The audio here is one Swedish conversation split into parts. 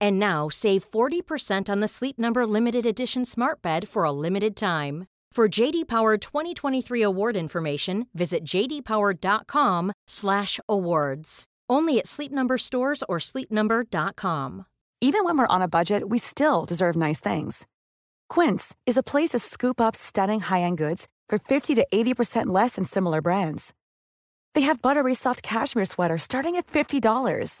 And now save 40% on the Sleep Number limited edition Smart Bed for a limited time. For JD Power 2023 award information, visit jdpower.com/awards. Only at Sleep Number stores or sleepnumber.com. Even when we're on a budget, we still deserve nice things. Quince is a place to scoop up stunning high-end goods for 50 to 80% less than similar brands. They have buttery soft cashmere sweaters starting at $50,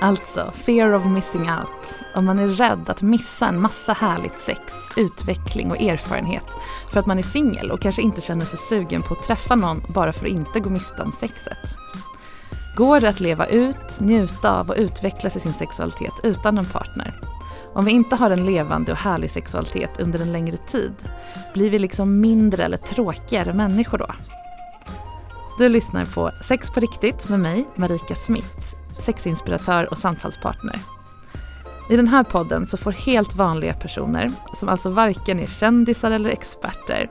Alltså fear of missing out. Om man är rädd att missa en massa härligt sex, utveckling och erfarenhet för att man är singel och kanske inte känner sig sugen på att träffa någon bara för att inte gå miste om sexet. Går det att leva ut, njuta av och utvecklas i sin sexualitet utan en partner? Om vi inte har en levande och härlig sexualitet under en längre tid, blir vi liksom mindre eller tråkigare människor då? Du lyssnar på Sex på riktigt med mig, Marika Smith, sexinspiratör och samtalspartner. I den här podden så får helt vanliga personer, som alltså varken är kändisar eller experter,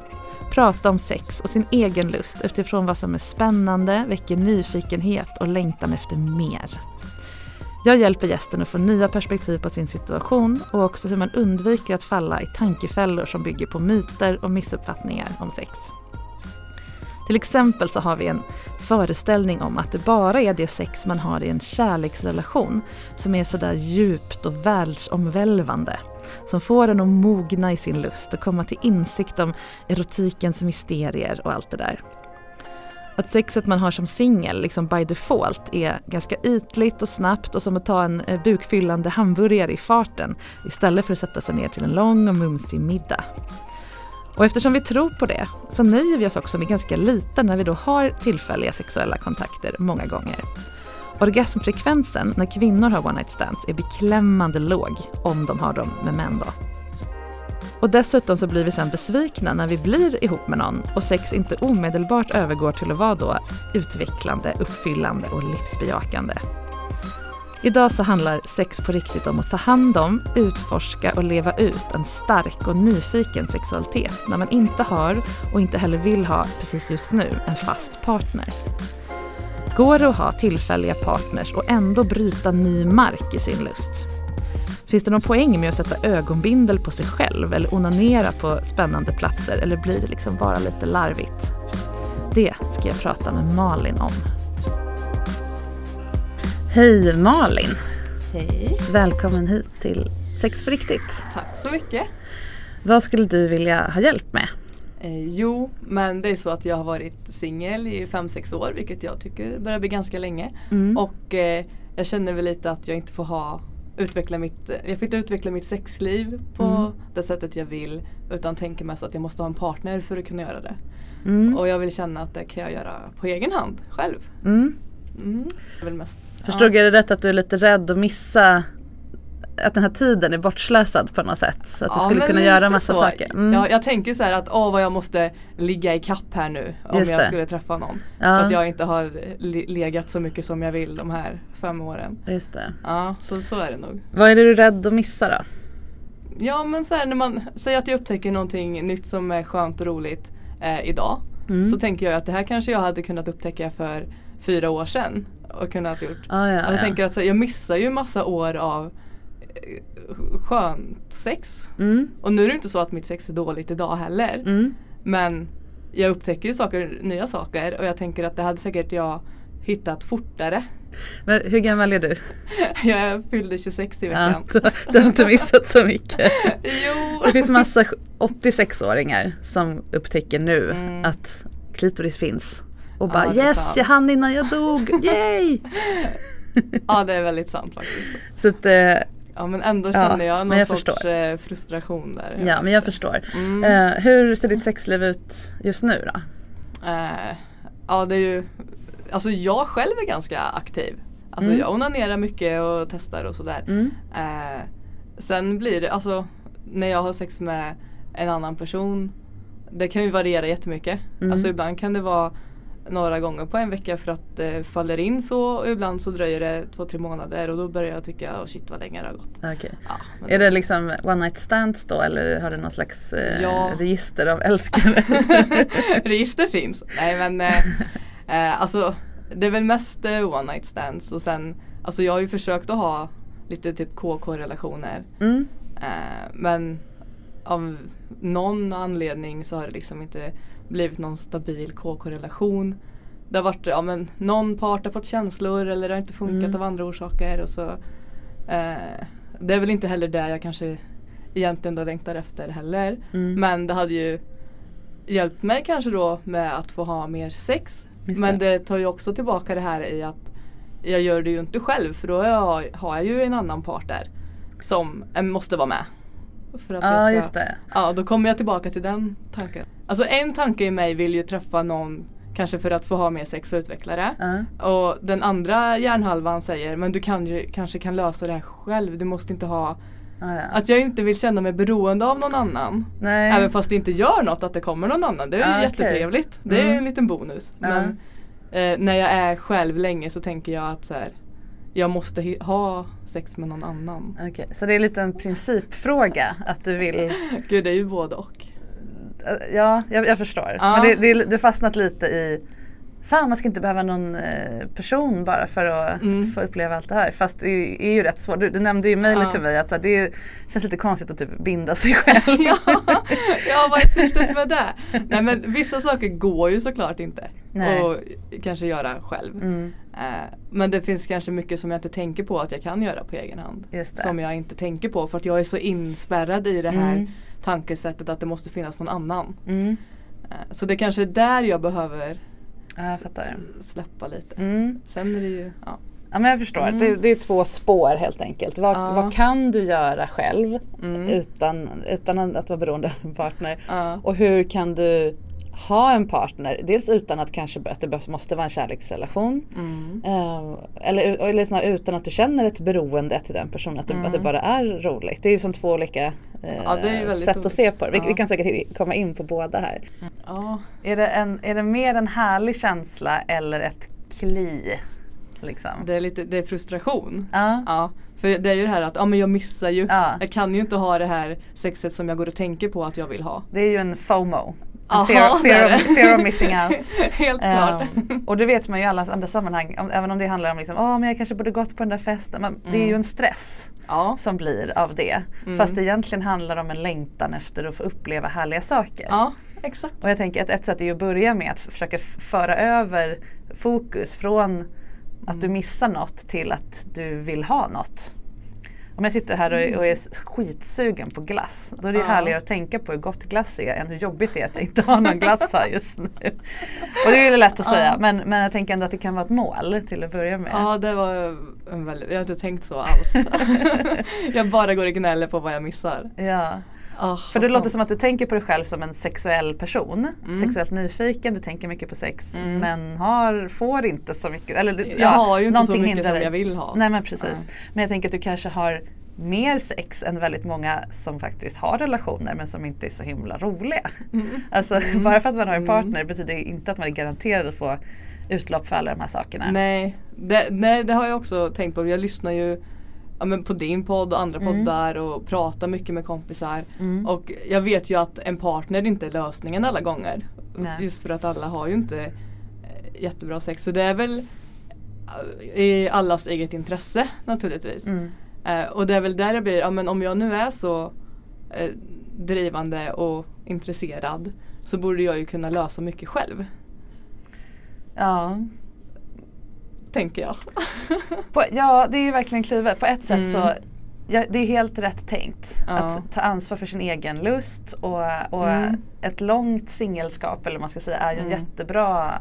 prata om sex och sin egen lust utifrån vad som är spännande, väcker nyfikenhet och längtan efter mer. Jag hjälper gästen att få nya perspektiv på sin situation och också hur man undviker att falla i tankefällor som bygger på myter och missuppfattningar om sex. Till exempel så har vi en föreställning om att det bara är det sex man har i en kärleksrelation som är sådär djupt och världsomvälvande. Som får en att mogna i sin lust och komma till insikt om erotikens mysterier och allt det där. Att sexet man har som singel, liksom by default, är ganska ytligt och snabbt och som att ta en eh, bukfyllande hamburgare i farten istället för att sätta sig ner till en lång och mumsig middag. Och eftersom vi tror på det så nöjer vi oss också med ganska lite när vi då har tillfälliga sexuella kontakter många gånger. Orgasmfrekvensen när kvinnor har one night stands är beklämmande låg om de har dem med män då. Och dessutom så blir vi sen besvikna när vi blir ihop med någon och sex inte omedelbart övergår till att vara då utvecklande, uppfyllande och livsbejakande. Idag så handlar sex på riktigt om att ta hand om, utforska och leva ut en stark och nyfiken sexualitet när man inte har och inte heller vill ha precis just nu en fast partner. Går det att ha tillfälliga partners och ändå bryta ny mark i sin lust? Finns det någon poäng med att sätta ögonbindel på sig själv eller onanera på spännande platser eller blir det liksom bara lite larvigt? Det ska jag prata med Malin om. Hej Malin! Hej! Välkommen hit till Sex på riktigt. Tack så mycket! Vad skulle du vilja ha hjälp med? Eh, jo, men det är så att jag har varit singel i 5-6 år vilket jag tycker börjar bli ganska länge. Mm. Och eh, jag känner väl lite att jag inte får ha utveckla mitt, jag får inte utveckla mitt sexliv på Mm. det sättet jag vill utan tänker mest att jag måste ha en partner för att kunna göra det. Mm. Och jag vill känna att det kan jag göra på egen hand själv. Mm. Mm. Jag vill mest, Förstod jag det rätt att du är lite rädd att missa att den här tiden är bortslösad på något sätt? Så att du Ja, skulle men kunna göra massa så. saker? Mm. Ja, jag tänker så här att åh vad jag måste ligga i kapp här nu om Just jag det. skulle träffa någon. Ja. För att jag inte har le- legat så mycket som jag vill de här fem åren. Just det. Ja, så, så är det nog. Vad är det du är rädd att missa då? Ja men så här när man säger att jag upptäcker någonting nytt som är skönt och roligt eh, idag. Mm. så tänker jag att det här kanske jag hade kunnat upptäcka för fyra år sedan. Och kunnat gjort. Ah, ja, Och jag ja. tänker att så, jag missar ju massa år av eh, skönt sex. Mm. Och nu är det inte så att mitt sex är dåligt idag heller. Mm. Men jag upptäcker ju saker, nya saker och jag tänker att det hade säkert jag hittat fortare. Men hur gammal är du? Jag fyllde 26 i Ja, veckan. du, du har inte missat så mycket. Jo! Det finns massa 86-åringar som upptäcker nu Mm. att klitoris finns. Och Ja, bara är yes, jag hann innan jag dog, yay! Ja det är väldigt sant faktiskt. Så att, eh, Ja men ändå Ja, känner jag men någon jag sorts förstår. eh, frustration där. ja men jag förstår. Mm. Eh, hur ser ditt sexliv ut just nu då? Eh, ja det är ju, alltså jag själv är ganska aktiv. Alltså Mm. jag onanerar mycket och testar och sådär. Mm. Eh, sen blir det, alltså när jag har sex med en annan person Det kan ju variera jättemycket. Mm. Alltså ibland kan det vara några gånger på en vecka för att det faller in så och ibland så dröjer det två, tre månader och då börjar jag tycka oh shit vad länge det har gått. Okej. Ja, Är det liksom one night stands då eller har du någon slags eh, Ja. register av älskare? Register finns. Nej men eh, eh, alltså det är väl mest eh, one night stands och sen Alltså jag har ju försökt att ha lite typ KK-relationer. mm. Eh, men av någon anledning så har det liksom inte blivit någon stabil KK-relation. Det har varit, ja men någon part har fått känslor eller det har inte funkat Mm. av andra orsaker och så eh, Det är väl inte heller det jag kanske egentligen då längtar efter heller. Mm. Men det hade ju hjälpt mig kanske då med att få ha mer sex. Just Men det. det tar ju också tillbaka det här i att jag gör det ju inte själv för då har jag, har jag ju en annan part där som eh, måste vara med. För att Ja ska- just det. Ja då kommer jag tillbaka till den tanken. Alltså en tanke i mig vill ju träffa någon kanske för att få ha mer sex och utveckla det. Ja. Och den andra hjärnhalvan säger men du kan ju, kanske kan lösa det här själv. Du måste inte ha ja. Att jag inte vill känna mig beroende av någon annan. Nej. Även fast det inte gör något att det kommer någon annan. Det är Ah, jättetrevligt. Det är Mm. en liten bonus. Ja. Men eh, när jag är själv länge så tänker jag att så här, jag måste ha sex med någon annan. Okej, Så det är lite en principfråga att du vill Gud det är ju både och. Ja, jag, jag förstår. Ja. Men det, det, du har fastnat lite i Fan man ska inte behöva någon eh, person bara för att Mm. få uppleva allt det här. Fast det är ju, är ju rätt svårt. Du, du nämnde ju mejlet Ja. till mig att så det känns lite konstigt att typ binda sig själv. ja, ja, vad är syftet med det? Nej men vissa saker går ju såklart inte. Nej. Och kanske göra själv. Mm, Eh, men det finns kanske mycket som jag inte tänker på att jag kan göra på egen hand. det. Som jag inte tänker på för att jag är så inspärrad i det här Mm. Tankesättet att det måste finnas någon annan. Mm, Eh, Så det kanske är där jag behöver ja, jag släppa lite. Mm. Sen är det ju, ja. Ja men jag förstår. Mm. Det, det är två spår helt enkelt. Vad, Ja. vad kan du göra själv Mm. utan, utan att vara beroende av en partner? Och hur kan du ha en partner? Dels utan att kanske att det måste vara en kärleksrelation. Mm. Eh, eller, eller snarare utan att du känner ett beroende till den personen. Att det, att det bara är roligt. Det är ju som två olika eh, Ja, sätt att se på det. Vi, Ja. vi kan säkert komma in på båda här. Ja. Är det, en, är det mer en härlig känsla eller ett kli? Liksom? Det, är lite, det är frustration. Ja. Ja, för det är ju det här att ja, men jag missar ju. Ja. Jag kan ju inte ha det här sexet som jag går och tänker på att jag vill ha. Det är ju en FOMO. Aha, fear, of, fear of missing out. Helt klart. Ehm, och det vet man ju i alla andra sammanhang. Om, även om det handlar om liksom, åh men jag kanske borde gått på den där festen. Men det är ju en stress Ja. som blir av det. Mm. Fast det egentligen handlar om en längtan efter att få uppleva härliga saker. ja, exakt. Och jag tänker att ett sätt är ju att börja med att försöka föra över fokus från att Mm. du missar något till att du vill ha något. Om jag sitter här och är, och är skitsugen på glass, då är det Mm. Ja. härligare att tänka på hur gott glass är än hur jobbigt det är att jag inte har någon glass här just nu. Och det är ju lätt att säga, Ja. men, men jag tänker ändå att det kan vara ett mål till att börja med. Ja det var en väldigt, jag har inte tänkt så alls. jag bara går och gnäller på vad jag missar. Ja. Oh, För det låter som att du tänker på dig själv som en sexuell person. Mm. Sexuellt nyfiken, du tänker mycket på sex Mm. men har, får inte så mycket. Eller, Jag ja, har ju inte så mycket som dig. jag vill ha. Nej men precis. Nej. Men jag tänker att du kanske har mer sex än väldigt många som faktiskt har relationer men som inte är så himla roliga. Mm. Alltså bara för att man har en partner betyder inte att man är garanterad att få utlopp för alla de här sakerna. Nej det, nej, det har jag också tänkt på. Jag lyssnar ju ja, men på din podd och andra Mm. poddar och pratar mycket med kompisar. Mm. Och jag vet ju att en partner inte är lösningen alla gånger. Nej. Just för att alla har ju inte eh, jättebra sex. Så det är väl eh, i allas eget intresse naturligtvis. Mm. Eh, och det är väl där det blir, ja men om jag nu är så eh, drivande och intresserad så borde jag ju kunna lösa mycket själv. Ja. Tänker jag. På, ja, det är ju verkligen kluvet. På ett sätt Mm. så Ja, det är helt rätt tänkt. Ja. Att ta ansvar för sin egen lust och, och Mm. ett långt singelskap eller man ska säga är ju Mm. jättebra,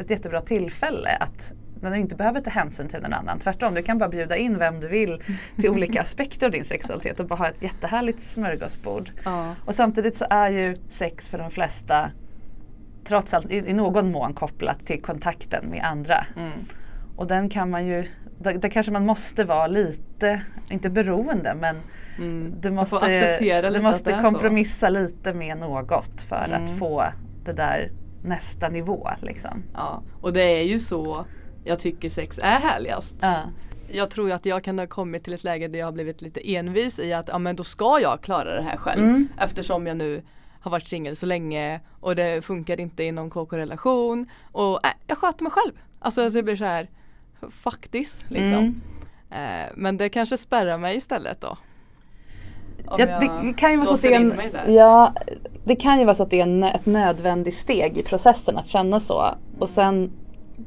ett jättebra tillfälle att när du inte behöver ta hänsyn till någon annan. Tvärtom, du kan bara bjuda in vem du vill till olika aspekter av din sexualitet och bara ha ett jättehärligt smörgåsbord. Ja. Och samtidigt så är ju sex för de flesta trots allt i, i någon mån kopplat till kontakten med andra. Mm. Och den kan man ju, där, där kanske man måste vara lite, inte beroende men Mm. du måste, du måste är så. kompromissa lite med något för Mm. att få det där nästa nivå. Liksom. Ja. Och det är ju så jag tycker sex är härligast. Ja. Jag tror att jag kan ha kommit till ett läge där jag har blivit lite envis i att ja, men då ska jag klara det här själv. Mm. Eftersom jag nu har varit singel så länge och det funkar inte i någon KK-relation. Och äh, jag sköter mig själv. Alltså det blir så här faktiskt liksom. Mm. Eh, men det kanske spärrar mig istället då. Ja, det, kan ju vara så att det en, ja, det kan ju vara så att det är en, ett nödvändigt steg i processen att känna så. Och sen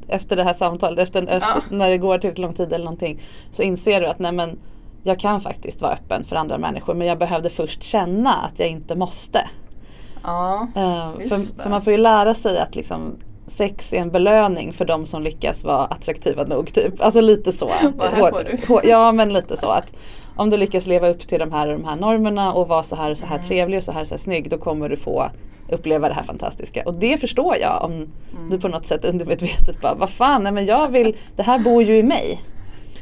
efter det här samtalet, efter, efter, Ja. när det går tillräckligt lång tid eller någonting så inser du att nej men jag kan faktiskt vara öppen för andra människor men jag behövde först känna att jag inte måste. Ja, Just för, för man får ju lära sig att liksom sex är en belöning för de som lyckas vara attraktiva nog. Typ. Alltså lite så. Du. hår- ja men lite så att om du lyckas leva upp till de här de här normerna och vara så här och så Mm. här trevlig och så här så här snygg då kommer du få uppleva det här fantastiska. Och det förstår jag om Mm. du på något sätt undermedvetet bara vad fan, nej men jag vill, det här bor ju i mig.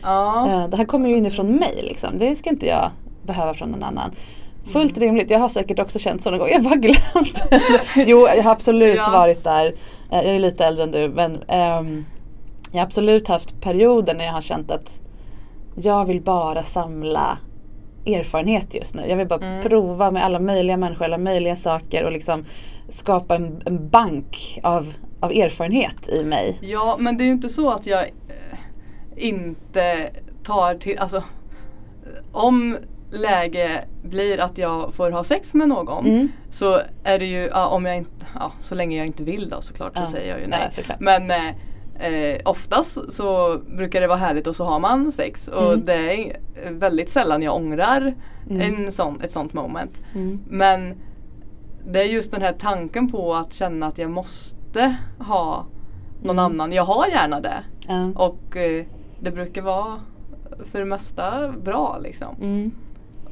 ja. Eh, Det här kommer ju inifrån mig liksom. Det ska inte jag behöva från någon annan. Fullt Mm. rimligt. Jag har säkert också känt så någon gång. Jag har bara glömt. jo, jag har absolut Ja. varit där. Eh, Jag är lite äldre än du. Men ehm, jag har absolut haft perioder när jag har känt att jag vill bara samla erfarenhet just nu. Jag vill bara Mm. prova med alla möjliga människor, alla möjliga saker och liksom skapa en, en bank av, av erfarenhet i mig. Ja men det är ju inte så att jag eh, inte tar till, alltså om läge blir att jag får ha sex med någon Mm. så är det ju, ja, om jag inte, ja, så länge jag inte vill då såklart så säger jag ju nej. Men eh, eh, oftast så brukar det vara härligt och så har man sex och Mm. det är väldigt sällan jag ångrar Mm. en sån, ett sånt moment. Mm. Men det är just den här tanken på att känna att jag måste ha någon Mm. annan. Jag har gärna det. Och eh, det brukar vara för det mesta bra liksom. Mm.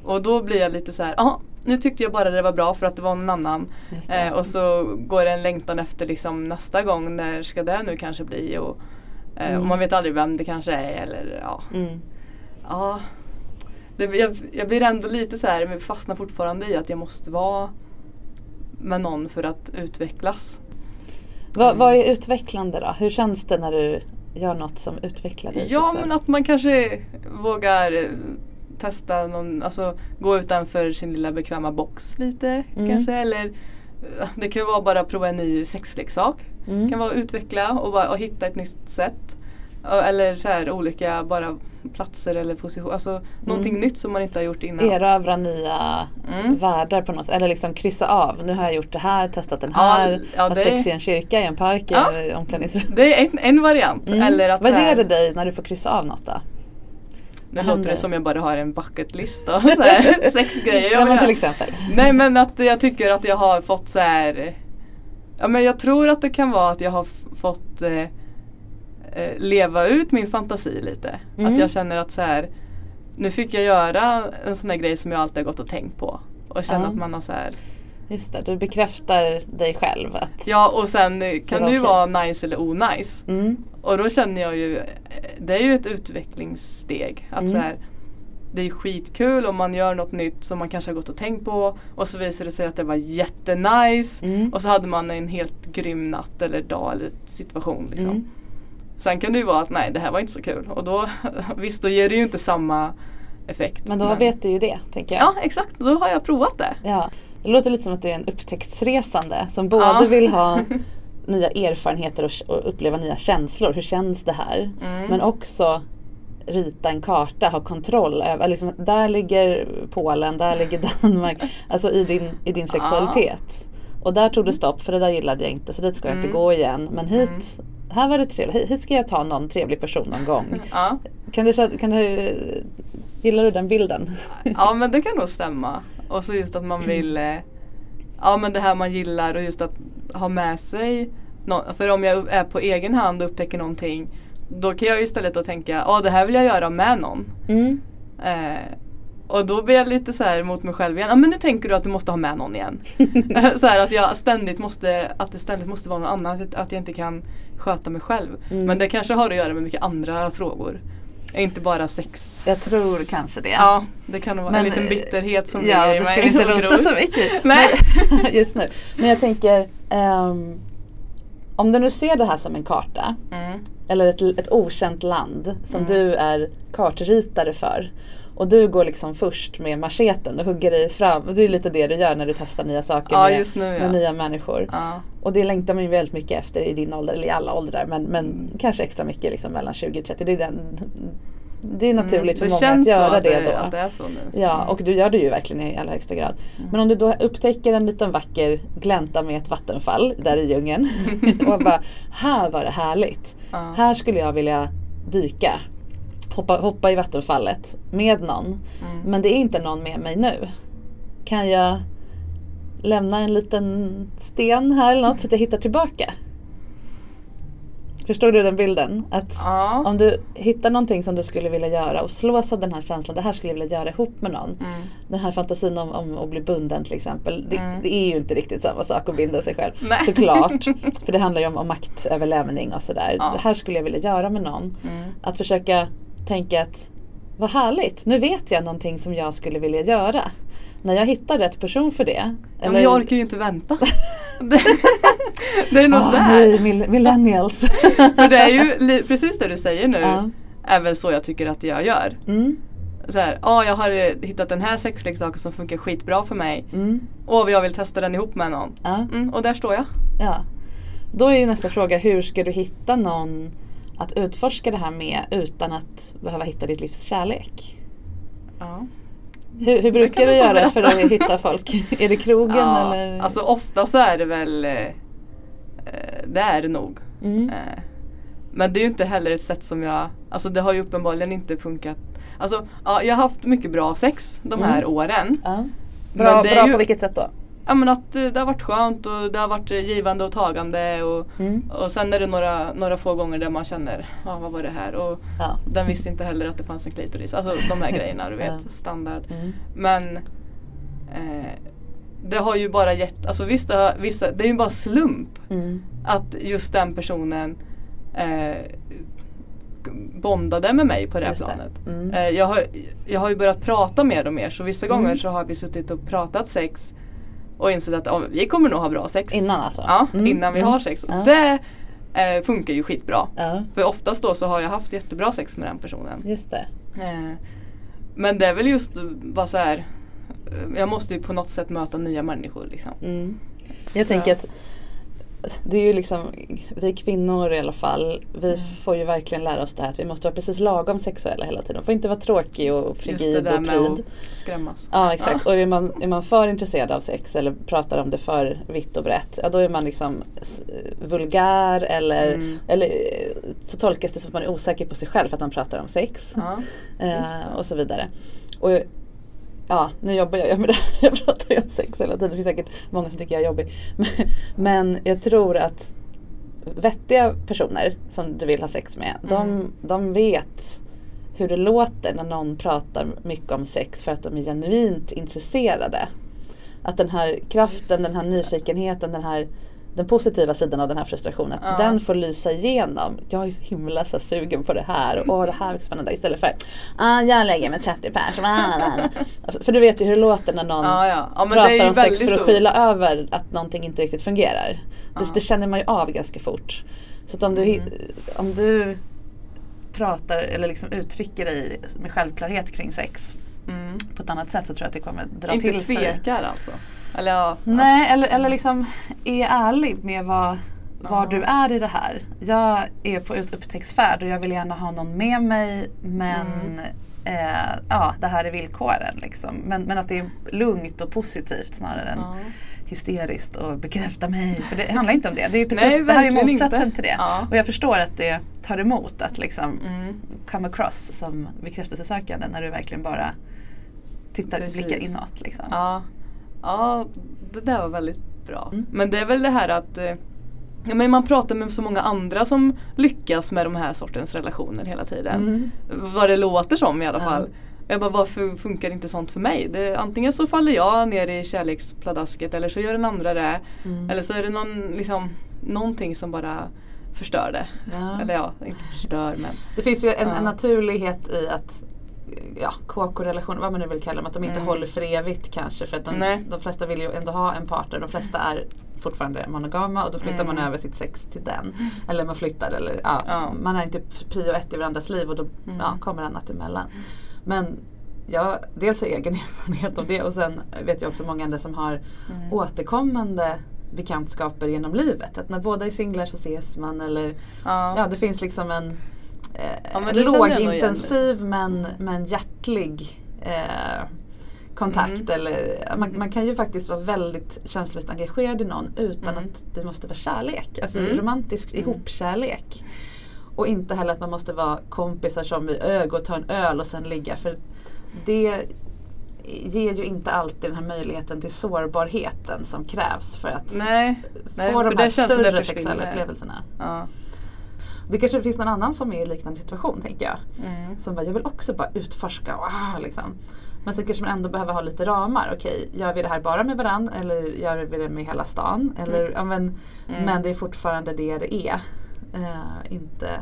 Och då blir jag lite så här, ja nu tyckte jag bara det var bra för att det var någon annan. Eh, och så går det en längtan efter liksom nästa gång, när ska det nu kanske bli? Och, eh, Mm. och man vet aldrig vem det kanske är eller ja. Mm. ja. Det, jag, jag blir ändå lite så här, men fastnar fortfarande i att jag måste vara med någon för att utvecklas. Vad, vad är utvecklande då? Hur känns det när du gör något som utvecklar dig Ja men att man kanske vågar testa någon, alltså gå utanför sin lilla bekväma box lite Mm. kanske. Eller eh, det kan vara bara att prova en ny sexleksak. Det Mm. kan vara att utveckla och, bara, och hitta ett nytt sätt. Ja, Eller så här olika bara platser eller positioner. Alltså någonting nytt som man inte har gjort innan. Erövra nya Mm. världar på något sätt. Eller liksom kryssa av. Nu har jag gjort det här, testat den Ja, här. ja, haft det- sex i en kyrka, i en park, Ja. i omklädningsrum. Det är en, en variant. Mm. Eller att Vad ger det dig när du får kryssa av något då? Nu låter det som jag bara har en bucket list av så här, sex grejer jag Ja vill men till exempel. Nej men att jag tycker att jag har fått så här. Ja men jag tror att det kan vara att jag har fått eh, eh, leva ut min fantasi lite. Mm. Att jag känner att så här. Nu fick jag göra en sån här grej som jag alltid har gått och tänkt på. Och känna Ja. att man har så här. Just det, du bekräftar dig själv. Att, Ja och sen eh, kan okej. vara nice eller onajs. Mm. Och då känner jag ju, eh, det är ju ett utvecklingssteg. Att Mm. så här, det är skitkul om man gör något nytt som man kanske har gått och tänkt på. Och så visar det sig att det var jättenice. Mm. Och så hade man en helt grym natt eller dag eller situation. Liksom. Mm. Sen kan det ju vara att nej det här var inte så kul. Och då, visst då ger det ju inte samma effekt. Men då vet du ju det, tänker jag. Ja exakt, då har jag provat det. Ja. Det låter lite som att du är en upptäcktsresande som både Ja. vill ha nya erfarenheter och, och uppleva nya känslor. Hur känns det här? Mm. Men också rita en karta, ha kontroll över, liksom, där ligger Polen, där ligger Danmark. Alltså i din, i din sexualitet. Och där tog det stopp för det där gillade jag inte så dit ska jag Mm. inte gå igen. Men hit, här var det trevligt, hit, ska jag ta någon trevlig person någon gång. Ja. Kan du, kan du, gillar du den bilden? ja men det kan nog stämma. Och så just att man vill eh, Ja men det här man gillar och just att ha med sig nå- För om jag är på egen hand och upptäcker någonting Då kan jag ju istället då tänka ja det här vill jag göra med någon. Mm. Eh, och då blir jag lite så här mot mig själv igen. Ja men nu tänker du att du måste ha med någon igen. så här att jag ständigt måste, att det ständigt måste vara någon annan. Att, att jag inte kan sköta mig själv. Mm. Men det kanske har att göra med mycket andra frågor. Inte bara sex. Jag tror kanske det. Ja, det kan vara Men, en liten bitterhet som Ja, ligger i det ska mig vi inte rota så mycket i. Nej. Just nu. Men jag tänker, ehm, om du nu ser det här som en karta, Mm. eller ett, ett okänt land som Mm. du är kartritare för. Och du går liksom först med macheten och hugger dig fram. Och det är lite det du gör när du testar nya saker Ja, med, nu, ja. med nya människor. Ja. Och det längtar man ju väldigt mycket efter i din ålder, eller i alla åldrar. Men, men kanske extra mycket liksom mellan 20 och 30. Det är, den, det är naturligt Mm, för det många att så göra att det då. Att det är så nu. Ja, och du gör det ju verkligen i allra högsta grad. Men om du då upptäcker en liten vacker glänta med ett vattenfall där i djungeln och bara, här var det härligt. Här skulle jag vilja dyka. Hoppa, hoppa i vattenfallet med någon. Mm. Men det är inte någon med mig nu. Kan jag lämna en liten sten här eller något så att jag hittar tillbaka? Förstår du den bilden? Att Ja. om du hittar någonting som du skulle vilja göra och slås av den här känslan, det här skulle jag vilja göra ihop med någon. Mm. Den här fantasin om, om att bli bunden till exempel. Det, Mm. det är ju inte riktigt samma sak att binda sig själv. Nej. Såklart. För det handlar ju om, om maktöverlämning och sådär. Ja. Det här skulle jag vilja göra med någon. Mm. Att försöka tänka att vad härligt, nu vet jag någonting som jag skulle vilja göra. När jag hittar rätt person för det. Ja, men jag orkar ju inte vänta. det, är nog Åh, där. nej, mill- millennials. För det är ju precis det du säger nu. Ja. Är väl så jag tycker att jag gör. Mm, Så här, ja jag har eh, hittat den här sexleksaken som funkar skitbra för mig. mm, Och jag vill testa den ihop med någon. ja, Mm, och där står jag. ja. Då är ju nästa fråga, hur ska du hitta någon att utforska det här med utan att behöva hitta ditt livs kärlek? Ja. Hur, hur brukar du göra för att hitta folk? är det krogen Ja, eller? Alltså ofta så är det väl eh, eh, Det är det nog. mm. Eh, men det är ju inte heller ett sätt som jag Alltså det har ju uppenbarligen inte funkat Alltså ja, jag har haft mycket bra sex de här Mm. åren. ja. Bra, bra ju- på vilket sätt då? Ja men att eh, det har varit skönt och det har varit eh, givande och tagande och, Mm. och sen är det några, några få gånger där man känner, ja vad var det här? Och Ja. den visste inte heller att det fanns en klitoris. Alltså de här grejerna du vet, Ja. standard. Mm. Men eh, det har ju bara gett, alltså visst det, har, vissa, det är ju bara slump Mm. att just den personen eh, bondade med mig på det här Just det. planet. Mm. Eh, jag, har, jag har ju börjat prata mer och mer så vissa Mm. gånger så har vi suttit och pratat sex och insett att ja, vi kommer nog ha bra sex. Innan alltså? Ja, Mm. innan vi Mm. har sex. Ja. Det eh, funkar ju skitbra. Ja, För oftast då så har jag haft jättebra sex med den personen. just det. Eh, men det är väl just bara så här. eh, Jag måste ju på något sätt möta nya människor liksom. Mm. Jag tänker att det är ju liksom, vi kvinnor i alla fall, vi Mm. får ju verkligen lära oss det här att vi måste vara precis lagom sexuella hela tiden. Får inte vara tråkig och frigid och med pryd. att skrämmas. Ja exakt och är man, är man för intresserad av sex eller pratar om det för vitt och brett, ja då är man liksom vulgär eller, Mm. eller så tolkas det som att man är osäker på sig själv för att man pratar om sex. Ja, Eh, och så vidare. Och ja, nu jobbar jag med det här. Jag pratar ju om sex hela tiden. Det finns säkert många som tycker jag är jobbig. Men, men jag tror att vettiga personer som du vill ha sex med, de, Mm. de vet hur det låter när någon pratar mycket om sex för att de är genuint intresserade. Att den här kraften, den här nyfikenheten, den här den positiva sidan av den här frustrationen, att Ja. den får lysa igenom. Jag är så himla så sugen på det här och åh, det här är spännande istället för ah, jag lägger med 30 pers. Ah. För du vet ju hur det låter när någon Ja, ja. ja pratar om sex för att skyla över att någonting inte riktigt fungerar. Det, det känner man ju av ganska fort. Så om du, Mm. om du pratar eller liksom uttrycker dig med självklarhet kring sex Mm. på ett annat sätt så tror jag att det kommer dra Inte till sig. tvekar alltså. Eller ja. Nej, eller, eller liksom är ärlig med vad, var du är i det här. Jag är på upptäcktsfärd och jag vill gärna ha någon med mig men Mm. eh, ja, det här är villkoren. Liksom. Men, men att det är lugnt och positivt snarare än Ja. hysteriskt och bekräfta mig. För det handlar inte om det. Det, är precis, Nej, det här är motsatsen inte. till det. Ja. Och jag förstår att det tar emot att liksom Mm. come across som bekräftelsesökande när du verkligen bara tittar, Precis. blickar inåt. Liksom. Ja. Ja, det där var väldigt bra. Mm. Men det är väl det här att eh, ja, men man pratar med så många andra som lyckas med de här sortens relationer hela tiden. Mm. Vad det låter som i alla fall. Jag bara, varför funkar inte sånt för mig? Det, antingen så faller jag ner i kärlekspladask eller så gör den andra det. Mm. Eller så är det någon, liksom, någonting som bara förstör det. Ja. Eller ja, inte förstör men. Det finns ju en, Ja. en naturlighet i att ja, KK-relationer, vad man nu vill kalla dem, att de inte Mm. håller för evigt kanske. För att de, de flesta vill ju ändå ha en partner. De flesta är fortfarande monogama och då flyttar man Mm. över sitt sex till den. Eller man flyttar eller ja, Ja. man är inte prio ett i varandras liv och då Mm. ja, kommer annat emellan. Men jag dels har egen erfarenhet av det och sen vet jag också många andra som har Mm. återkommande bekantskaper genom livet. Att när båda är singlar så ses man eller Ja. Ja det finns liksom en, Ja, men igen lågintensiv men, men hjärtlig eh, kontakt. Mm. Eller, man, man kan ju faktiskt vara väldigt känslomässigt engagerad i någon utan Mm. att det måste vara kärlek. Alltså Mm. romantisk Mm. ihopkärlek. Och inte heller att man måste vara kompisar som vi ö, gå och ta en öl och sen ligga. För det ger ju inte alltid den här möjligheten till sårbarheten som krävs för att Nej, nej få för de här större sexuella upplevelserna. Ja. Det kanske finns någon annan som är i liknande situation tänker jag. Mm. Som bara, jag vill också bara utforska. Ah, liksom. Men sen kanske man ändå behöver ha lite ramar. Okej, gör vi det här bara med varann eller gör vi det med hela stan? Eller, ja, men, Mm. men det är fortfarande det det är. Eh, inte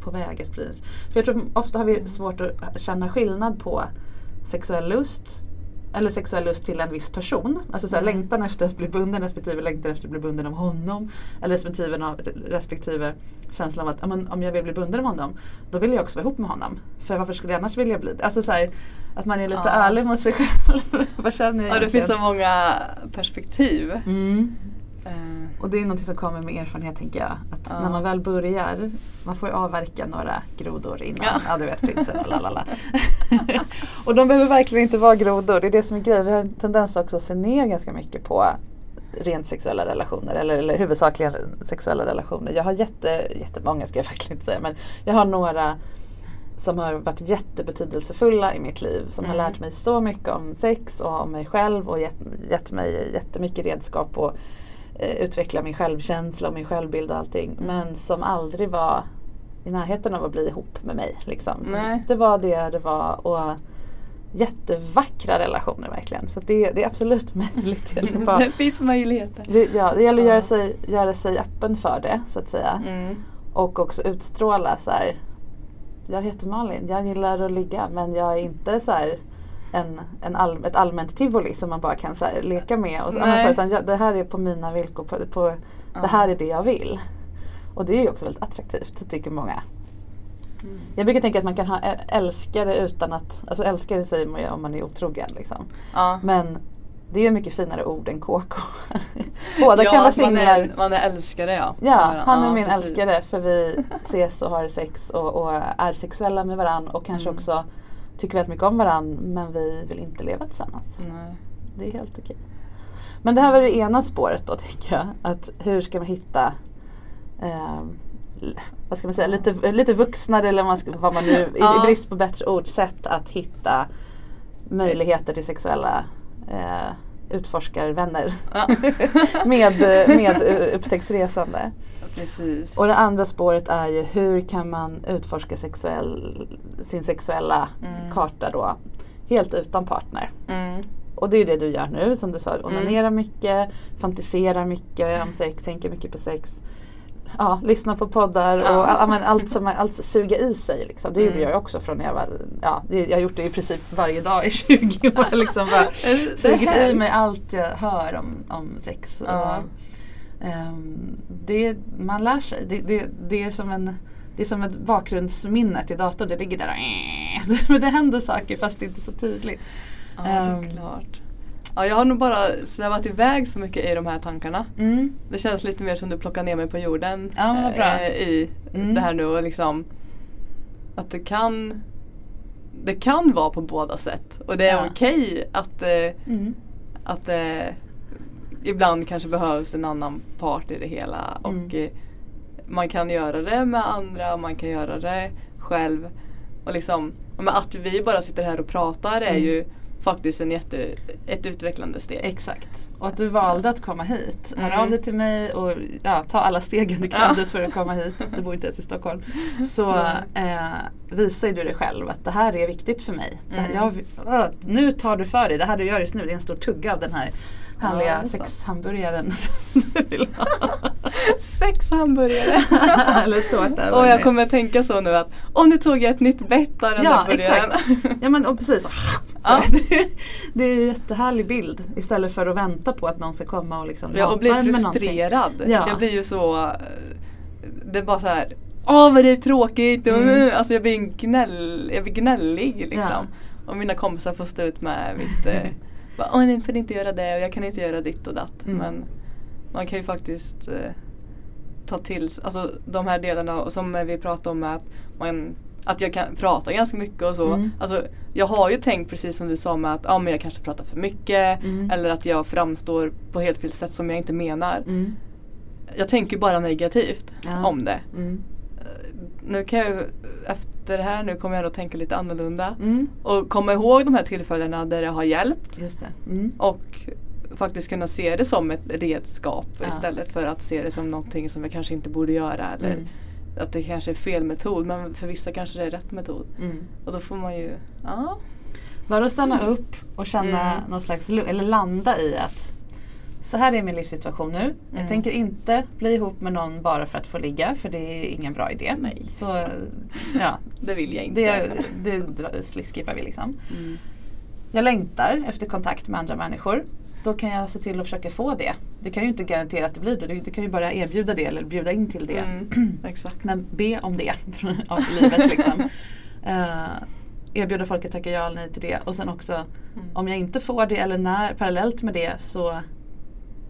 på väg att bli. För jag tror ofta har vi svårt att känna skillnad på sexuell lust eller sexuell lust till en viss person. Alltså så här, Mm. längtan efter att bli bunden respektive längtan efter att bli bunden av honom. Eller respektive, av, respektive känslan av att ja, men, om jag vill bli bunden av honom då vill jag också vara ihop med honom. För varför skulle jag annars vilja bli det? Alltså så här, att man är lite Ja. ärlig mot sig själv. Vad känner jag Ja, det finns så många perspektiv. Mm. Eh, Och det är något som kommer med erfarenhet tänker jag. Att Ja. när man väl börjar, man får ju avverka några grodor innan. Ja. Ja, du vet prinsen och lalala. och de behöver verkligen inte vara grodor. Det är det som är grejen. Vi har en tendens också att se ner ganska mycket på rent sexuella relationer eller, eller huvudsakligen sexuella relationer. Jag har jätte, jättemånga ska jag verkligen inte säga men jag har några som har varit jättebetydelsefulla i mitt liv. Som har Mm. lärt mig så mycket om sex och om mig själv och gett, gett mig jättemycket redskap eh, utveckla min självkänsla och min självbild och allting. Mm. Men som aldrig var i närheten av att bli ihop med mig. Liksom. Nej. Det var det det var. Och jättevackra relationer verkligen. Så det, det är absolut möjligt. Bara- det finns möjligheter. det, ja, det gäller att Ja. göra sig, göra sig öppen för det så att säga. Mm. Och också utstråla så här. Jag heter Malin, jag gillar att ligga men jag är inte så här en, en all, ett allmänt tivoli som man bara kan så här leka med. Och så, så, utan jag, det här är på mina villkor, på, på, Ja. det här är det jag vill. Och det är ju också väldigt attraktivt tycker många. Mm. Jag brukar tänka att man kan ha älskare utan att, alltså älskare säger man ju om man är otrogen liksom. Ja. Men det är mycket finare ord än KK. Båda ja, kan vara att man singlar. är, man är älskare ja. Ja, han är Ja, min precis. älskare för vi ses och har sex och, och är sexuella med varandra och kanske Mm. också tycker väldigt mycket om varandra men vi vill inte leva tillsammans. Nej. Det är helt okej. Men det här var det ena spåret då tänker jag. Att hur ska man hitta l- vad ska man säga, lite, lite vuxnare eller man, ska, vad man nu, i, i Ja. brist på bättre ord, sätt att hitta möjligheter till sexuella eh, utforskarvänner Ja. med, med eh, upptäcktsresande. Precis. Och det andra spåret är ju hur kan man utforska sexuell, sin sexuella Mm. karta då helt utan partner. Mm. Och det är ju det du gör nu som du sa, onanera mycket, fantisera mycket om sex, tänker mycket på sex. Ja, lyssna på poddar och Ja. ja, men allt som allt suga i sig. Liksom. Det gjorde Mm. jag också från när jag var, ja, jag har gjort det i princip varje dag i 20 år. Liksom, bara sugit i mig allt jag hör om, om sex. Ja. Och, det, man lär sig. Det, det, det, är som en, det är som ett bakgrundsminne till datorn. Det ligger där och Men det händer saker fast det är inte så tydligt. Ja, det är Ehm, klart. ja, jag har nog bara svävat iväg så mycket i de här tankarna. Mm. Det känns lite mer som du plockar ner mig på jorden Ja, eh, i Mm. det här nu och liksom att det kan det kan vara på båda sätt och det är Ja. okej att, eh, Mm. att eh, ibland kanske behövs en annan part i det hela och Mm. eh, man kan göra det med andra och man kan göra det själv. Och liksom, att vi bara sitter här och pratar är Mm. ju faktiskt en jätte, ett utvecklande steg. Exakt. Och att du valde att komma hit. Hör Mm. av dig till mig och ja, ta alla stegen det krävdes för att komma hit. Du bor inte ens i Stockholm. Så eh, visar du dig själv att det här är viktigt för mig. Här, Mm. jag, nu tar du för dig. Det här du gör just nu det är en stor tugga av den här härliga Ja, sexhamburgaren du vill ha. Sex hamburgare! Eller tårta. och jag kommer tänka så nu att om nu tog jag ett nytt bett av den Ja där exakt. Ja men och precis. Så, Ja. det, det är en jättehärlig bild istället för att vänta på att någon ska komma och liksom Ja, och bli frustrerad. Ja. Jag blir ju så eh, Det är bara så här Åh vad det är tråkigt Mm. Alltså jag blir, en gnäll, jag blir gnällig liksom. Ja. Och mina kompisar får stå ut med mitt eh, bara, Åh ni får inte göra det och jag kan inte göra ditt och datt. Mm. Men man kan ju faktiskt eh, ta till alltså de här delarna och som vi pratade om att man att jag kan prata ganska mycket och så. Mm. Alltså, jag har ju tänkt precis som du sa med att ja, men jag kanske pratar för mycket Mm. eller att jag framstår på helt fel sätt som jag inte menar. Mm. Jag tänker bara negativt Ja. om det. Mm. Nu kan jag efter det här nu kommer jag nog tänka lite annorlunda. Mm. Och komma ihåg de här tillfällena där det har hjälpt. Just det. Mm. Och faktiskt kunna se det som ett redskap Ja. istället för att se det som någonting som jag kanske inte borde göra. Eller Mm. att det kanske är fel metod. Men för vissa kanske det är rätt metod. Mm. Och då får man ju, ja. Bara stanna upp och känna Mm. någon slags, eller landa i att så här är min livssituation nu. Jag Mm. tänker inte bli ihop med någon bara för att få ligga för det är ingen bra idé. Nej. Så ja, Det vill jag inte. det, det skippar vi liksom. Mm. Jag längtar efter kontakt med andra människor. Då kan jag se till att försöka få det. Du kan ju inte garantera att det blir det. Du, kan ju bara erbjuda det eller bjuda in till det. Mm. Exakt. Men be om det av livet. Liksom. Eh, erbjuda folk att tacka ja eller nej till det. Och sen också Mm. om jag inte får det eller när parallellt med det så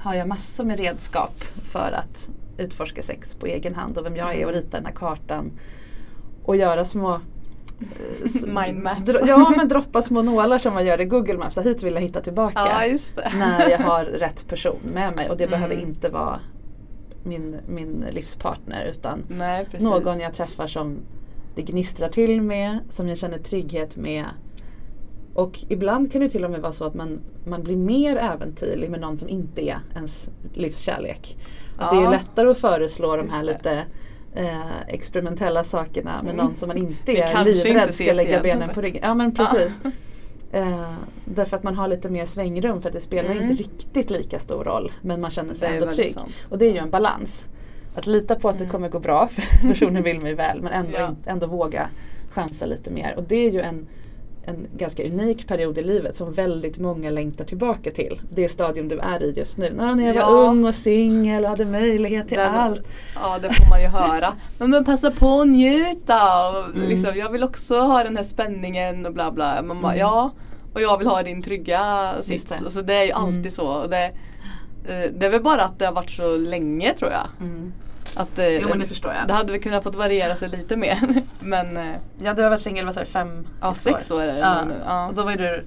har jag massor med redskap för att utforska sex på egen hand och vem jag är och rita den här kartan. Och göra små eh, Mindmaps. Ja men droppa små nålar som man gör i Google Maps. Så hit vill jag hitta tillbaka. Ja när jag har rätt person med mig. Och det Mm. behöver inte vara min, min livspartner utan Nej någon jag träffar som det gnistrar till med, som jag känner trygghet med. Och ibland kan det till och med vara så att man, man blir mer äventyrlig med någon som inte är ens livskärlek. Att det är Ja. lättare att föreslå de här det. lite eh, experimentella sakerna med Mm. någon som man inte Det är inte livrädd ska lägga igen. benen på ryggen. Ja men precis. Eh, därför att man har lite mer svängrum för att det spelar Mm. inte riktigt lika stor roll. Men man känner sig Det ändå trygg. sant. Och det är ju en balans. Att lita på att det Mm. kommer gå bra för personen vill mig väl men ändå, Ja. ändå våga chansa lite mer. Och det är ju en, en ganska unik period i livet som väldigt många längtar tillbaka till. Det stadium du är i just nu. När jag var Ja. ung och singel och hade möjlighet till Den- allt. Ja det får man ju höra. Men, men passa på att njuta. Och Mm. liksom, jag vill också ha den här spänningen och bla bla. Man bara, Mm. Ja, och jag vill ha din trygga sits. det. Alltså, det är ju alltid Mm. så. Det, eh, det är väl bara att det har varit så länge tror jag. Att, eh, Jo men det förstår jag. det hade väl kunnat fått variera sig lite mer. men eh, Ja du har varit singel vad sa du, fem, ja, sex år är det Ja. nu. Ja. Och då var ju du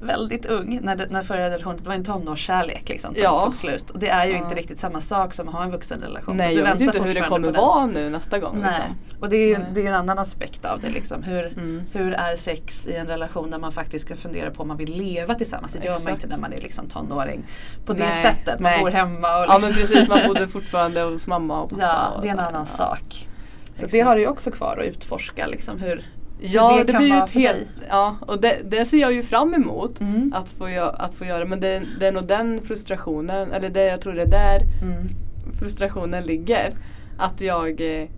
väldigt ung när, det, när förra relationen, det var en tonårskärlek liksom, som Ja. tog slut. Och det är ju Ja. inte riktigt samma sak som att ha en vuxenrelation. Nej så du jag vet inte hur det kommer vara nu nästa gång. Nej, Liksom. och det är ju det är en annan aspekt av det. Liksom. Hur, Mm. hur är sex i en relation där man faktiskt ska fundera på om man vill leva tillsammans. Det gör man Exakt. inte när man är liksom tonåring. På det Nej, sättet, man nej. bor hemma och Ja liksom. men precis, man bodde fortfarande hos mamma och pappa. Ja, det är en annan Ja. sak. Så Exakt. det har du ju också kvar att utforska. Liksom, hur, Ja, det, det blir ju ett helt, ja, och det, det ser jag ju fram emot Mm. att, få, att få göra. Men det, det är nog den frustrationen, eller det, jag tror det är där Mm. frustrationen ligger. Att jag eh,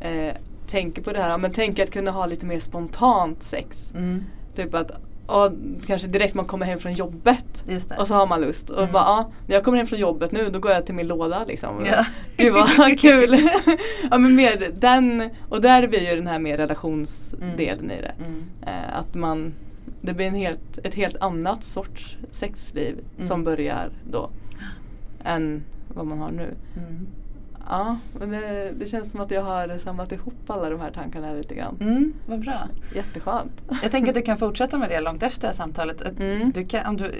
eh, tänker på det här, men tänker att kunna ha lite mer spontant sex. Mm. Typ att ja, kanske direkt man kommer hem från jobbet och så har man lust. Och Mm. bara, ja, när jag kommer hem från jobbet nu då går jag till min låda liksom. Ja. Gud vad kul! ja men mer den, och där blir ju den här mer relationsdelen i det. Mm. Eh, att man det blir en helt, ett helt annat sorts sexliv Mm. som börjar då. Än vad man har nu. Ja, men det, det känns som att jag har samlat ihop alla de här tankarna lite grann. Mm, vad bra. Jätteskönt. Jag tänker att du kan fortsätta med det långt efter det här samtalet. Mm. Du kan, om, du,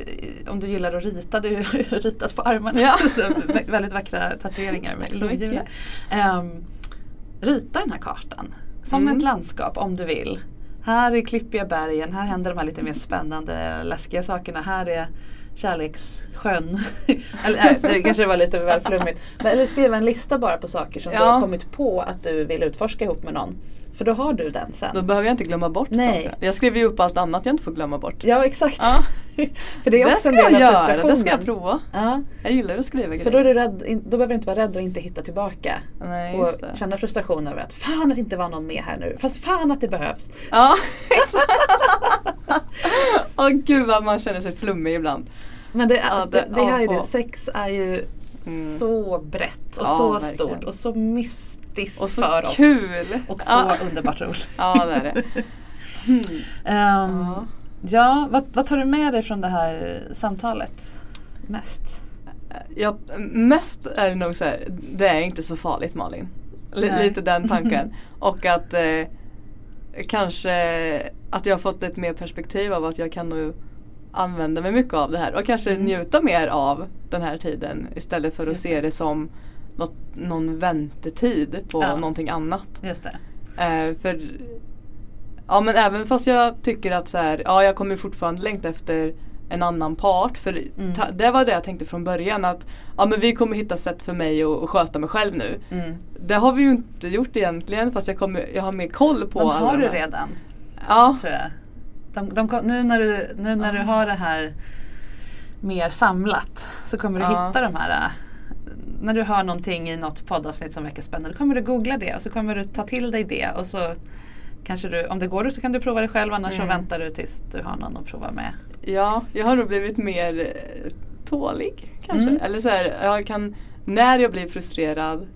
om du gillar att rita, du har ritat på armarna. Ja. Vä- Väldigt vackra tatueringar med lodjur. Um, rita den här kartan som Mm. ett landskap om du vill. Här är klippiga bergen, här händer de här lite mer spännande, läskiga sakerna. Här är kärlekssjön. eller nej, det kanske var lite väl flummigt. Men, eller skriva en lista bara på saker som du Ja. har kommit på att du vill utforska ihop med någon. För då har du den sen. Då behöver jag inte glömma bort Nej. saker. Jag skriver ju upp allt annat jag inte får glömma bort. Ja exakt. Ja. För det är också en del av göra, frustrationen. det ska jag prova. Ja, Jag gillar att skriva grejer. för då, är du rädd, då behöver du inte vara rädd att inte hitta tillbaka. Nej, och känna frustration över att fan att det inte var någon med här nu. Fast fan att det behövs. Ja, exakt. Åh gud vad man känner sig flummig ibland. Men det, Ja, det, det- här är det. Sex är ju Mm. så brett och Ja, så verkligen. stort och så mystiskt Och så för oss. kul. Och så Ja. underbart roligt. Ja, det är det. Ehm, Ja. ja, vad, vad tar du med dig från det här samtalet mest? Ja, mest är det nog så här, det är inte så farligt Malin. L- Nej. lite den tanken. Och att eh, kanske att jag har fått ett mer perspektiv av att jag kan nog använda mig mycket av det här och kanske Mm. njuta mer av den här tiden istället för att Just se det. det som något, någon väntetid på Ja. någonting annat. Just det. Eh, för Ja men även fast jag tycker att så här, ja jag kommer fortfarande längta efter en annan part. För Mm. ta, det var det jag tänkte från början att ja men vi kommer hitta sätt för mig att, att sköta mig själv nu. Mm. Det har vi ju inte gjort egentligen fast jag, kommer, jag har mer koll på De alla har du redan. Ja, tror jag. De, de, nu när du, nu när du har det här mer samlat så kommer du hitta de här äh, när du hör någonting i något poddavsnitt som verkar spännande, då kommer du googla det och så kommer du ta till dig det och så kanske du, om det går så kan du prova det själv annars så Mm. väntar du tills du har någon att prova med. ja, jag har nog blivit mer eh, tålig kanske. Mm. Eller så här, jag kan, när jag blir frustrerad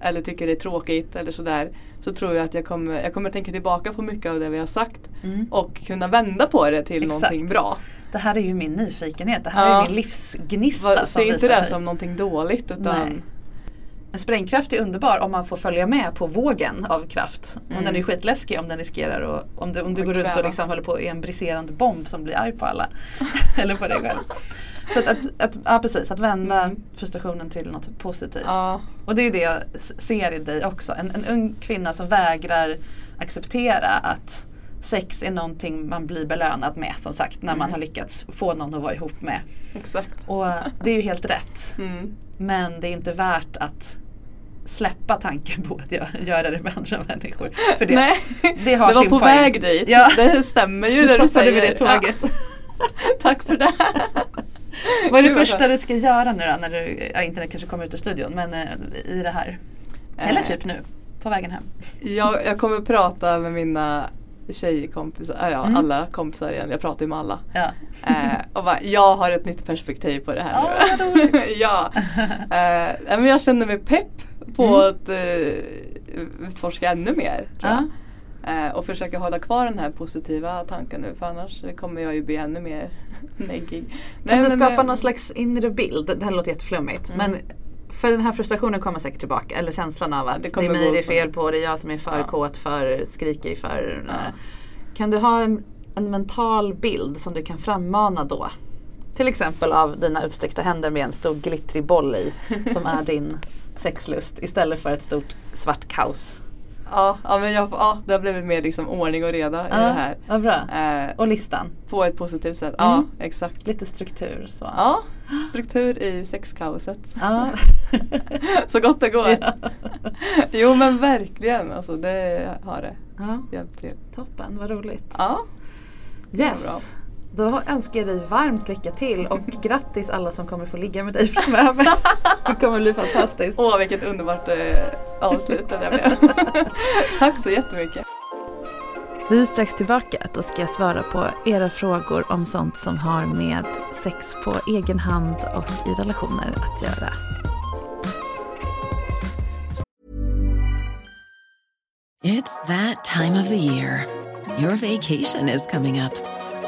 eller tycker det är tråkigt eller sådär så tror jag att jag kommer, jag kommer tänka tillbaka på mycket av det vi har sagt och kunna vända på det till Exakt. någonting bra. Det här är ju min nyfikenhet, det här Ja. är min livsgnista Va, se inte det sig. som någonting dåligt utan Nej. En sprängkraft är underbar om man får följa med på vågen av kraft. Mm. den är skitläskig, om den riskerar och om du, om du Och går runt och kväva. liksom håller på i en briserande bomb som blir arg på alla. Eller på dig själv. Så att, att, att, ja, precis, att vända Mm. frustrationen till något positivt. Ja. Och det är ju det jag ser i dig också. En, en ung kvinna som vägrar acceptera att sex är någonting man blir belönad med som sagt när man Mm. har lyckats få någon att vara ihop med. exakt. Och det är ju helt rätt. Mm. Men det är inte värt att släppa tanken på att gö- göra det med andra människor. För det, Nej, det har det var på poäng. väg dit. Ja. Det stämmer ju nu det du stoppade säger. vi det tåget. Ja, tack för det. Vad är det första du ska göra nu då? När du, ja, inte när du kanske kommer ut ur studion men eh, i det här. Eller Eh. typ nu, på vägen hem. Jag, jag kommer prata med mina tjejkompisar, äh, ja Mm. alla kompisar igen, jag pratar ju med alla. Ja. Eh, och bara, jag har ett nytt perspektiv på det här Ja, nu. ja. Eh, men jag känner mig pepp på Mm. att uh, utforska ännu mer. Tror jag. Ja. Eh, och försöka hålla kvar den här positiva tanken nu för annars kommer jag ju bli ännu mer neggig. Kan du men, skapa eh, någon slags inre bild? Det här låter jätteflummigt. Mm. Men för den här frustrationen kommer säkert tillbaka. Eller känslan av att det det, är mig det är fel på. Det är jag som är för Ja. kåt, för skrikig, för... Ja. Kan du ha en, en mental bild som du kan frammana då? Till exempel av dina utsträckta händer med en stor glittrig boll i. Som är din sexlust istället för ett stort svart kaos. Ja, ja, men jag, ja, det har blivit mer liksom ordning och reda i det här. Vad bra. Eh, Och listan. på ett positivt sätt. Ja, Mm. exakt. Lite struktur. Så. Ja, struktur i sexkaoset. Ja. Så gott det går. Ja. Jo men verkligen, alltså det har det ja, hjälpt till. toppen, vad roligt. Ja, Yes. Då önskar jag dig varmt lycka till och grattis alla som kommer få ligga med dig framöver. Det kommer bli fantastiskt. åh vilket underbart eh, avslut det där blev. Tack så jättemycket. Vi är strax tillbaka. Då ska jag svara på era frågor om sånt som har med sex på egen hand och i relationer att göra. It's that time of the year. Your vacation is coming up.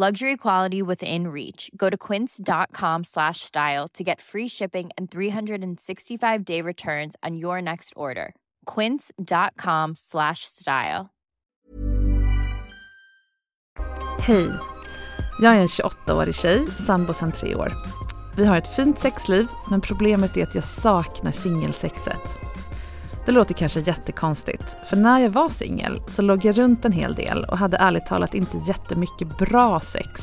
Luxury quality within reach. Go to quince.com slash style to get free shipping and 365 day returns on your next order. Quince.com slash style. Hej! Jag är en 28-årig tjej, sambo sedan tre år. Vi har ett fint sexliv, men problemet är att jag saknar singelsexet. Det låter kanske jättekonstigt, för när jag var singel så låg jag runt en hel del och hade ärligt talat inte jättemycket bra sex.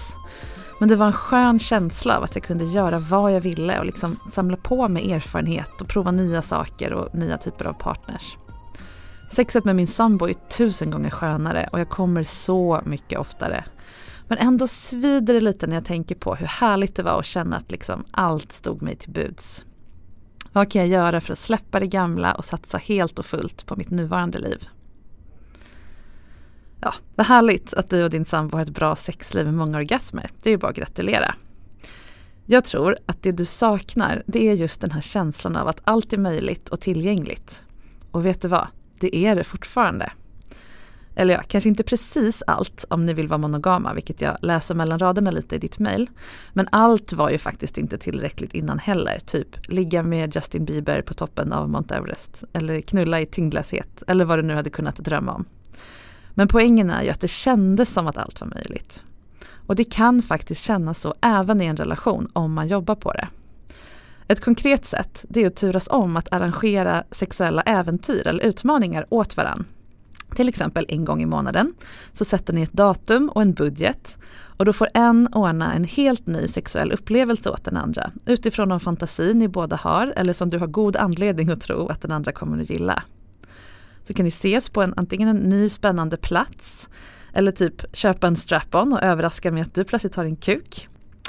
Men det var en skön känsla av att jag kunde göra vad jag ville och liksom samla på mig erfarenhet och prova nya saker och nya typer av partners. Sexet med min sambo är tusen gånger skönare och jag kommer så mycket oftare. Men ändå svider det lite när jag tänker på hur härligt det var att känna att liksom allt stod mig till buds. Vad kan jag göra för att släppa det gamla och satsa helt och fullt på mitt nuvarande liv? Ja, vad härligt att du och din sambo har ett bra sexliv med många orgasmer. Det är ju bara att gratulera. Jag tror att det du saknar, det är just den här känslan av att allt är möjligt och tillgängligt. Och vet du vad? Det är det fortfarande. Eller ja, kanske inte precis allt om ni vill vara monogama, vilket jag läser mellan raderna lite i ditt mail. Men allt var ju faktiskt inte tillräckligt innan heller. Typ ligga med Justin Bieber på toppen av Mount Everest. Eller knulla i tyngdlöshet. Eller vad du nu hade kunnat drömma om. Men poängen är ju att det kändes som att allt var möjligt. Och det kan faktiskt kännas så även i en relation om man jobbar på det. Ett konkret sätt det är att turas om att arrangera sexuella äventyr eller utmaningar åt varandra. Till exempel en gång i månaden så sätter ni ett datum och en budget och då får en ordna en helt ny sexuell upplevelse åt den andra utifrån någon fantasi ni båda har eller som du har god anledning att tro att den andra kommer att gilla. Så kan ni ses på en, antingen en ny spännande plats eller typ köpa en strap-on och överraska med att du plötsligt har en kuk.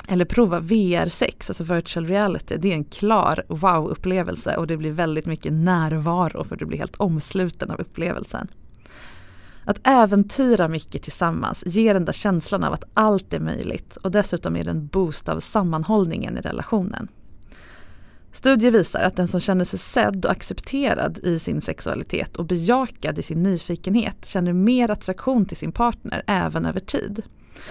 Eller prova VR6, alltså virtual reality. Det är en klar wow-upplevelse och det blir väldigt mycket närvaro för du blir helt omsluten av upplevelsen. Att äventyra mycket tillsammans ger den där känslan av att allt är möjligt och dessutom är det en boost av sammanhållningen i relationen. Studier visar att den som känner sig sedd och accepterad i sin sexualitet och bejakad i sin nyfikenhet känner mer attraktion till sin partner även över tid.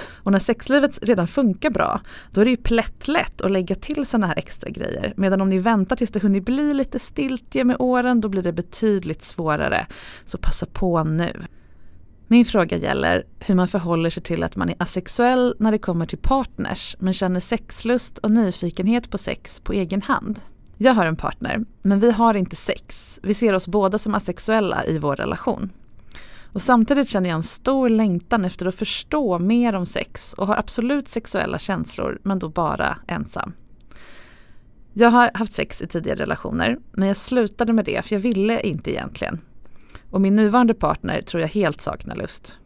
Och när sexlivet redan funkar bra, då är det ju plättlätt att lägga till sådana här extra grejer. Medan om ni väntar tills det hunnit bli lite stiltje med åren, då blir det betydligt svårare. Så passa på nu. Min fråga gäller hur man förhåller sig till att man är asexuell när det kommer till partners men känner sexlust och nyfikenhet på sex på egen hand. Jag har en partner, men vi har inte sex. Vi ser oss båda som asexuella i vår relation. Och samtidigt känner jag en stor längtan efter att förstå mer om sex och har absolut sexuella känslor, men då bara ensam. Jag har haft sex i tidigare relationer, men jag slutade med det för jag ville inte egentligen. Och min nuvarande partner tror jag helt saknar lust.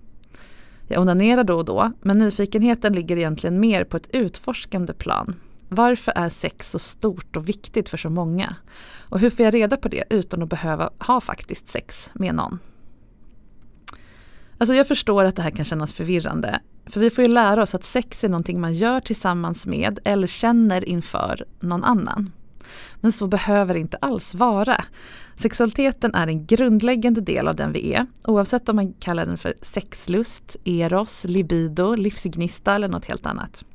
Jag onanerar då och då, men nyfikenheten ligger egentligen mer på ett utforskande plan. Varför är sex så stort och viktigt för så många? Och hur får jag reda på det utan att behöva ha faktiskt sex med någon? Alltså jag förstår att det här kan kännas förvirrande. För vi får ju lära oss att sex är någonting man gör tillsammans med eller känner inför någon annan. Men så behöver det inte alls vara. Sexualiteten är en grundläggande del av den vi är, oavsett om man kallar den för sexlust, eros, libido, livsgnista eller något helt annat.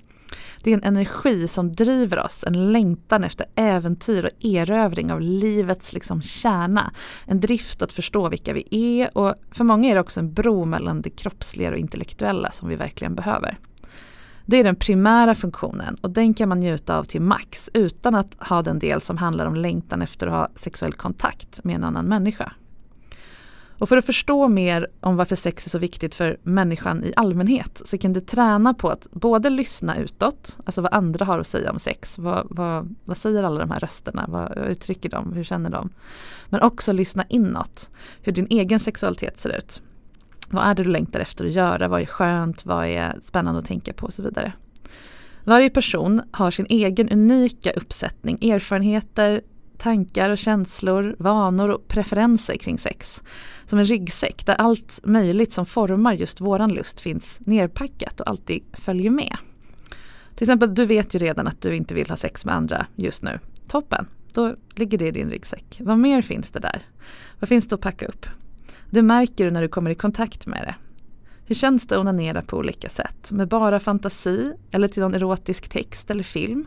Det är en energi som driver oss, en längtan efter äventyr och erövring av livets liksom kärna. En drift att förstå vilka vi är och för många är det också en bro mellan det kroppsliga och intellektuella som vi verkligen behöver. Det är den primära funktionen och den kan man njuta av till max utan att ha den del som handlar om längtan efter att ha sexuell kontakt med en annan människa. Och för att förstå mer om varför sex är så viktigt för människan i allmänhet så kan du träna på att både lyssna utåt, alltså vad andra har att säga om sex. Vad, vad, vad säger alla de här rösterna? Vad uttrycker de? Hur känner de? Men också lyssna inåt, hur din egen sexualitet ser ut. Vad är det du längtar efter att göra? Vad är skönt? Vad är spännande att tänka på och så vidare. Varje person har sin egen unika uppsättning erfarenheter, tankar och känslor, vanor och preferenser kring sex. Som en ryggsäck där allt möjligt som formar just våran lust finns nerpackat och alltid följer med. Till exempel, du vet ju redan att du inte vill ha sex med andra just nu. Toppen, då ligger det i din ryggsäck. Vad mer finns det där? Vad finns det att packa upp? Det märker du när du kommer i kontakt med det. Hur känns det att onanera på olika sätt? Med bara fantasi eller till någon erotisk text eller film?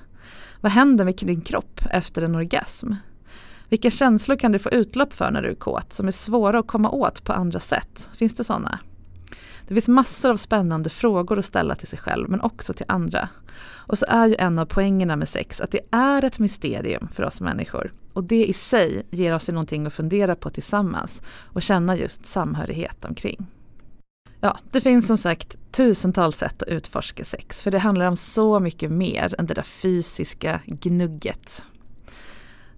Vad händer med din kropp efter en orgasm? Vilka känslor kan du få utlopp för när du är kåt som är svåra att komma åt på andra sätt? Finns det sådana? Det finns massor av spännande frågor att ställa till sig själv men också till andra. Och så är ju en av poängerna med sex att det är ett mysterium för oss människor. Och det i sig ger oss ju någonting att fundera på tillsammans och känna just samhörighet omkring. Ja, det finns som sagt tusentals sätt att utforska sex för det handlar om så mycket mer än det där fysiska gnugget.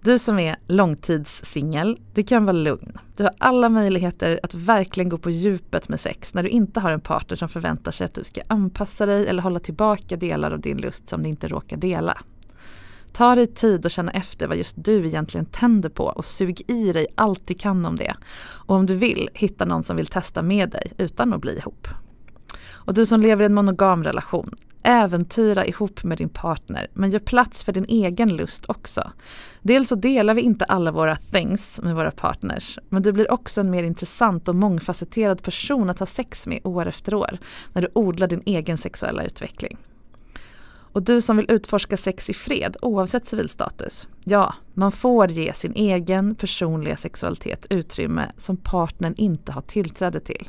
Du som är långtidssingel, du kan vara lugn. Du har alla möjligheter att verkligen gå på djupet med sex när du inte har en partner som förväntar sig att du ska anpassa dig eller hålla tillbaka delar av din lust som ni inte råkar dela. Ta dig tid att känna efter vad just du egentligen tänder på och sug i dig allt du kan om det. Och om du vill, hitta någon som vill testa med dig utan att bli ihop. Och du som lever i en monogam relation, äventyra ihop med din partner men gör plats för din egen lust också. Dels så delar vi inte alla våra things med våra partners men du blir också en mer intressant och mångfacetterad person att ha sex med år efter år när du odlar din egen sexuella utveckling. Och du som vill utforska sex i fred oavsett civilstatus. Ja, man får ge sin egen personliga sexualitet utrymme som partnern inte har tillträde till.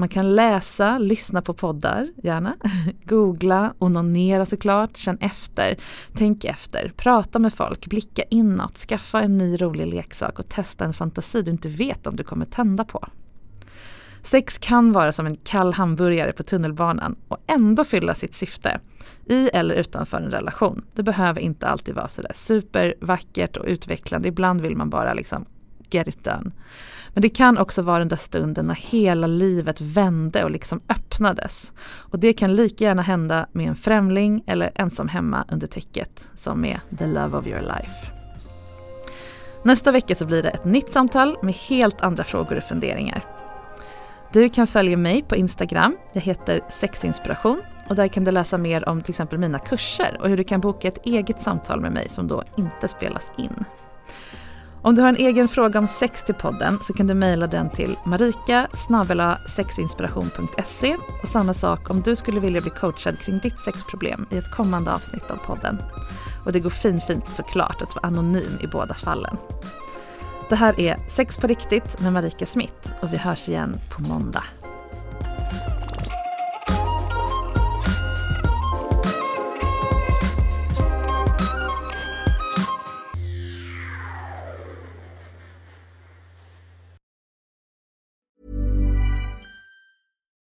Man kan läsa, lyssna på poddar, gärna. Googla, onanera såklart, känn efter, tänk efter, prata med folk, blicka inåt, skaffa en ny rolig leksak och testa en fantasi du inte vet om du kommer tända på. Sex kan vara som en kall hamburgare på tunnelbanan och ändå fylla sitt syfte. I eller utanför en relation. Det behöver inte alltid vara sådär supervackert och utvecklande. Ibland vill man bara liksom get it done. Men det kan också vara den där stunden när hela livet vände och liksom öppnades. Och det kan lika gärna hända med en främling eller ensam hemma under täcket som med the love of your life. Nästa vecka så blir det ett nytt samtal med helt andra frågor och funderingar. Du kan följa mig på Instagram. Jag heter sexinspiration och där kan du läsa mer om till exempel mina kurser och hur du kan boka ett eget samtal med mig som då inte spelas in. Om du har en egen fråga om sex till podden så kan du mejla den till marika sexinspiration.se och samma sak om du skulle vilja bli coachad kring ditt sexproblem i ett kommande avsnitt av podden. Och det går fin fint såklart att vara anonym i båda fallen. Det här är Sex på riktigt med Marika Smith och vi hörs igen på måndag.